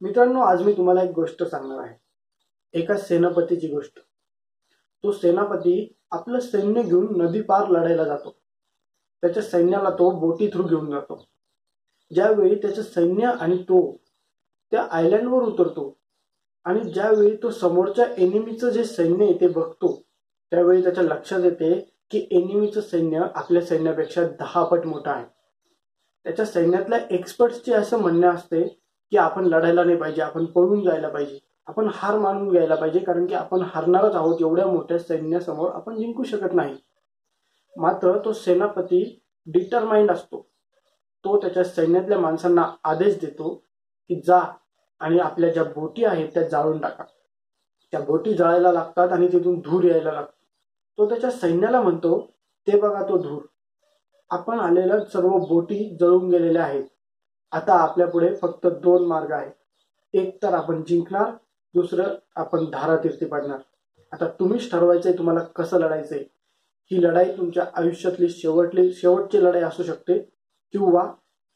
मित्रांनो आज मी तुम्हाला एक गोष्ट सांगणार आहे. एका सेनापतीची गोष्ट. तो सेनापती आपलं सैन्य घेऊन नदी पार लढायला जातो. त्याच्या सैन्याला तो बोटी थ्रू घेऊन जातो. ज्यावेळी त्याचं सैन्य आणि तो त्या आयलँडवर उतरतो आणि ज्यावेळी तो समोरच्या एनिमीचं जे सैन्य आहे ते बघतो त्यावेळी त्याच्या लक्षात येते की एनिमीचं सैन्य आपल्या सैन्यापेक्षा दहा पट मोठं आहे. त्याच्या सैन्यातल्या एक्सपर्ट्सचे असं म्हणणं असते की आपण लढायला नाही पाहिजे आपण पळून जायला पाहिजे आपण हार मानून घ्यायला पाहिजे कारण की आपण हारणारच आहोत एवढ्या मोठ्या सैन्यासमोर आपण जिंकू शकत नाही. मात्र तो सेनापती डिटरमाइंड असतो. तो त्याच्या सैन्यातल्या माणसांना आदेश देतो की जा आणि आपल्या ज्या बोटी आहेत त्या जाळून टाका. त्या बोटी जाळायला लागतात आणि तिथून धूर यायला लागतो. तो त्याच्या सैन्याला म्हणतो ते बघा तो धूर. आपण आलेल्या सर्व बोटी जळून गेलेल्या आहेत. आता आपल्या पुढे फक्त दोन मार्ग आहेत. एक तर आपण जिंकणार दुसरं आपण धारातीर्थी पडणार. आता तुम्हीच ठरवायचंय तुम्हाला कसं लढायचंय. ही लढाई तुमच्या आयुष्यातली शेवटली शेवटची लढाई असू शकते किंवा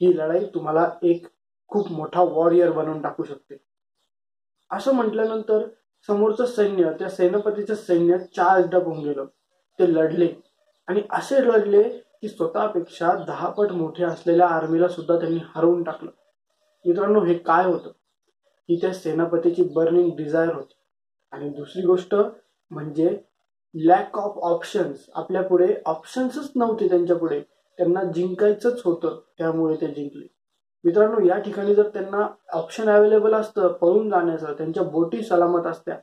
ही लढाई तुम्हाला एक खूप मोठा वॉरियर बनवून टाकू शकते. असं म्हटल्यानंतर समोरचं सैन्य त्या सेनापतीचं सैन्य चार्ज होऊन गेलं. ते लढले आणि असे लढले की स्वतःपेक्षा दहा पट मोठे असलेल्या आर्मीला सुद्धा त्यांनी हरवून टाकलं. मित्रांनो हे काय होतं? ही त्या सेनापतीची बर्निंग डिझायर होती. आणि दुसरी गोष्ट म्हणजे लॅक ऑफ ऑप्शन्स आपल्या पुढे ऑप्शन्सच नव्हते त्यांच्या पुढे. त्यांना जिंकायचंच होतं त्यामुळे ते जिंकले. मित्रांनो या ठिकाणी जर त्यांना ऑप्शन अवेलेबल असतं पळून जाण्याचं त्यांच्या बोटी सलामत असत्या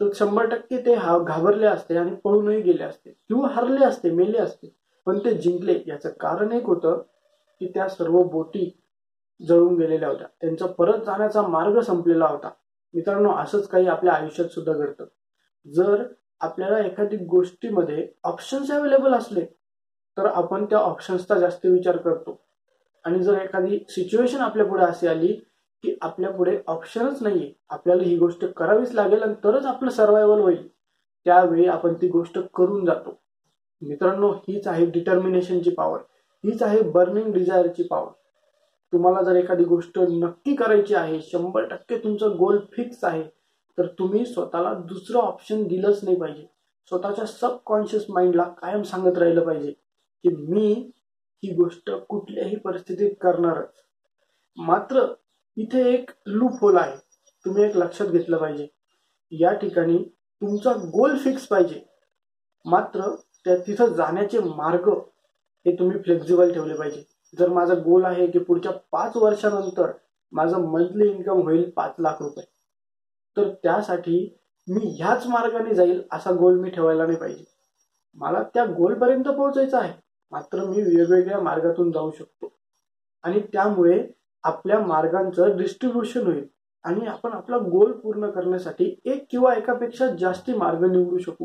तर शंभर टक्के ते घाबरले असते आणि पळूनही गेले असते. किंवा हरले असते मेले असते. पण ते जिंकले. याचं कारण एक होतं की त्या सर्व बोटी जळून गेलेल्या होत्या. त्यांचा परत जाण्याचा मार्ग संपलेला होता. मित्रांनो असंच काही आपल्या आयुष्यात सुद्धा घडतं. जर आपल्याला एखादी गोष्टीमध्ये ऑप्शन्स अवेलेबल असले तर आपण त्या ऑप्शन्सचा जास्त विचार करतो. आणि जर एखादी सिच्युएशन आपल्या पुढे अशी आली की आपल्या पुढे ऑप्शनच नाहीये आपल्याला ही गोष्ट करावीच लागेल आणि तरच आपलं सर्वायवल होईल त्यावेळी आपण ती गोष्ट करून जातो. मित्रांनो हीच आहे डिटर्मिनेशनची पॉवर हीच आहे बर्निंग डिझायरची पॉवर तुम्हाला जर एखादी गोष्ट नक्की करायची आहे शंभर टक्के तुमचं गोल फिक्स आहे तर तुम्ही स्वतःला दुसरं ऑप्शन दिलंच नाही पाहिजे. स्वतःच्या सबकॉन्शियस माइंडला कायम सांगत राहिलं पाहिजे की मी ही गोष्ट कुठल्याही परिस्थितीत करणारच. मात्र इथे एक लूप होल आहे. तुम्ही एक लक्षात घेतलं पाहिजे. या ठिकाणी तुमचा गोल फिक्स पाहिजे. मात्र त्या तिथं जाण्याचे मार्ग हे तुम्ही फ्लेक्झिबल ठेवले पाहिजे. जर माझा गोल आहे की पुढच्या पाच वर्षानंतर माझं मंथली इन्कम होईल पाच लाख रुपये तर त्यासाठी मी ह्याच मार्गाने जाईल असा गोल मी ठेवायला नाही पाहिजे. मला त्या गोलपर्यंत पोहोचायचं आहे. मात्र मी वेगवेगळ्या मार्गातून जाऊ शकतो. आणि त्यामुळे आपल्या मार्गांचं डिस्ट्रीब्युशन होईल. आणि आपण आपला गोल पूर्ण करण्यासाठी एक किंवा एकापेक्षा जास्ती मार्ग निवडू शकू.